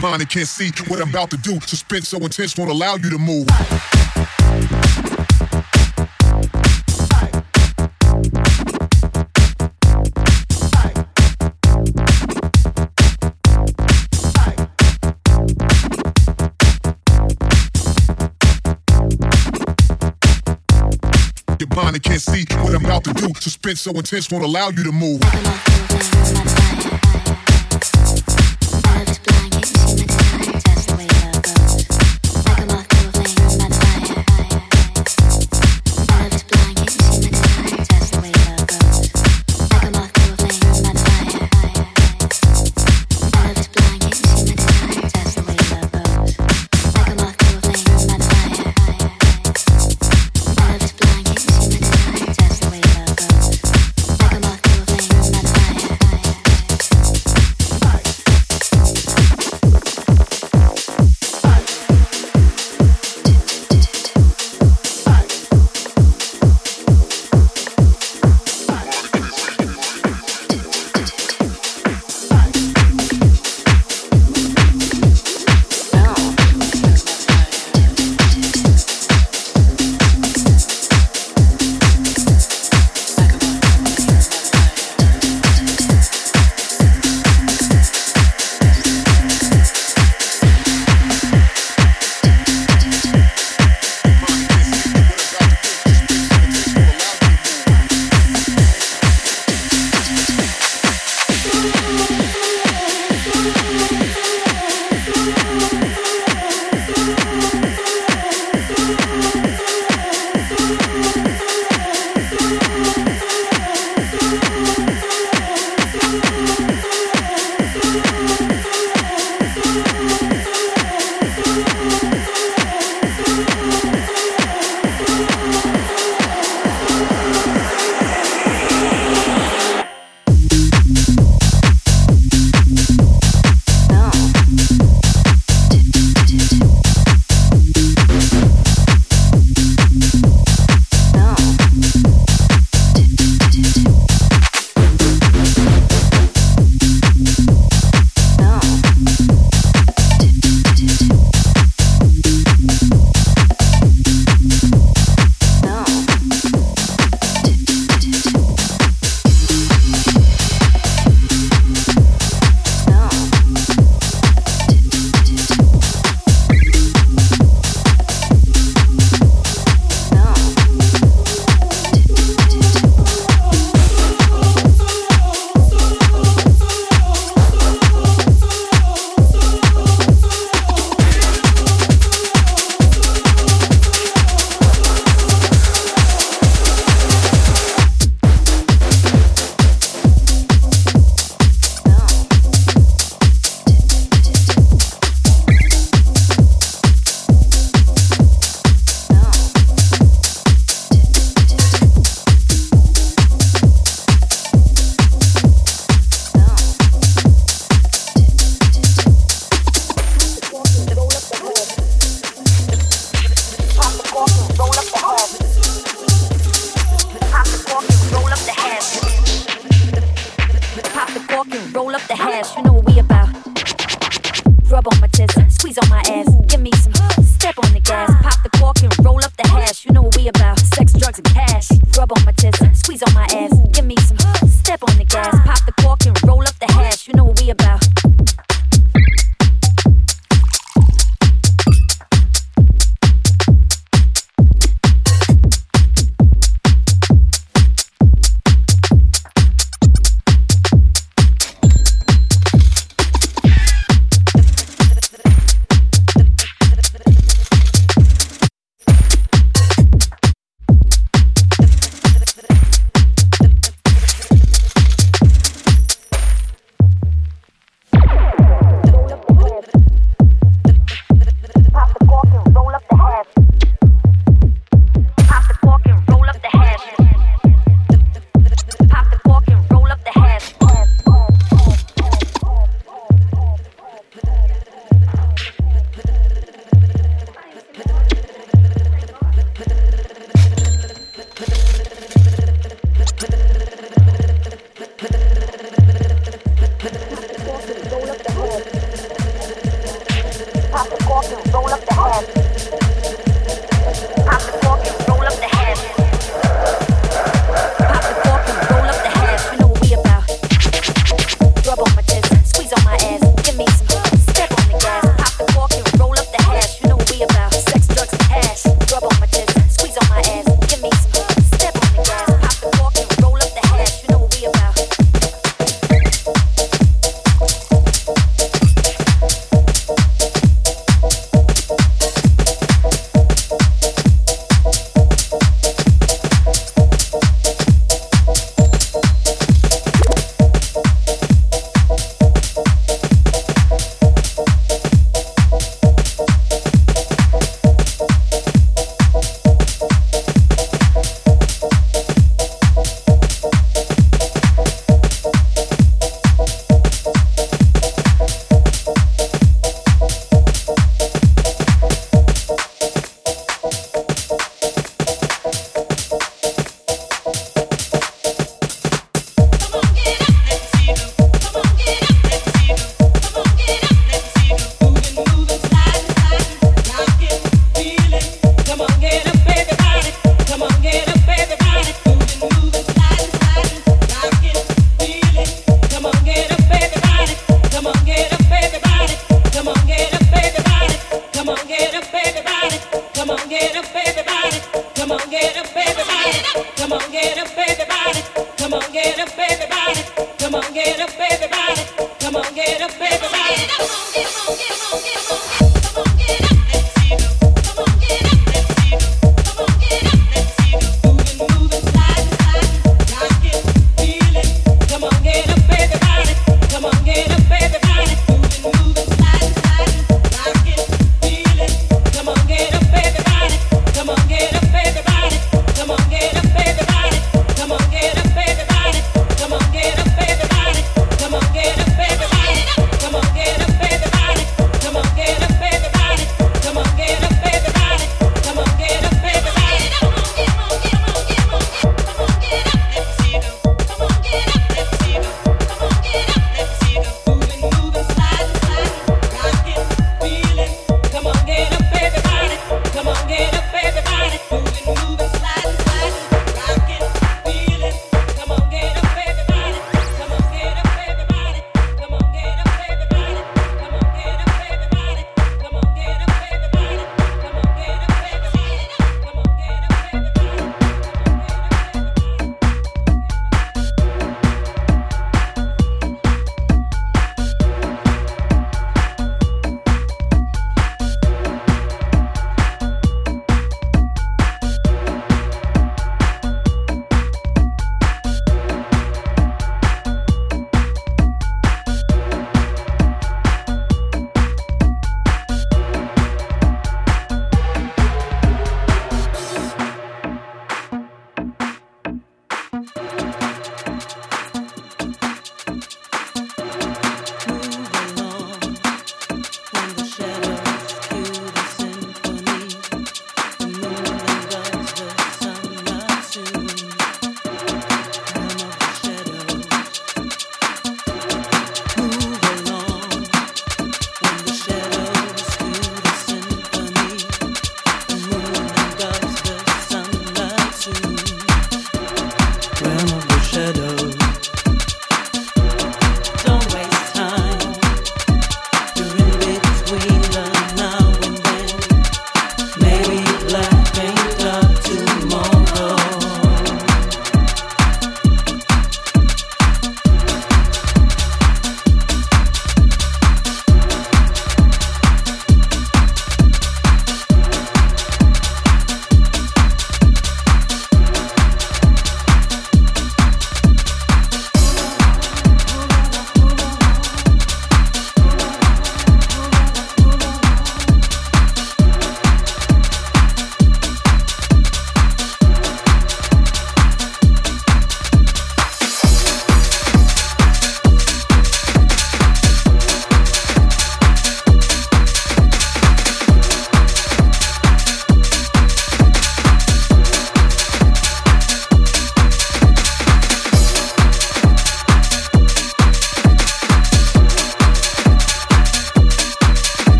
Blind and can't see what I'm about to do. Suspense so intense won't allow you to move. You're blind and can't see what I'm about to do. Suspense so intense won't allow you to move.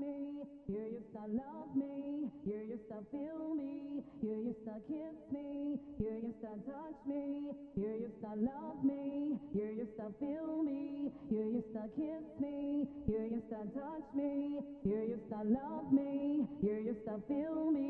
Me, you start love me, you start feel me, you start kiss me, you start touch me, you start love me, you start feel me, you start kiss me, you start touch me, you start love me, you start feel me,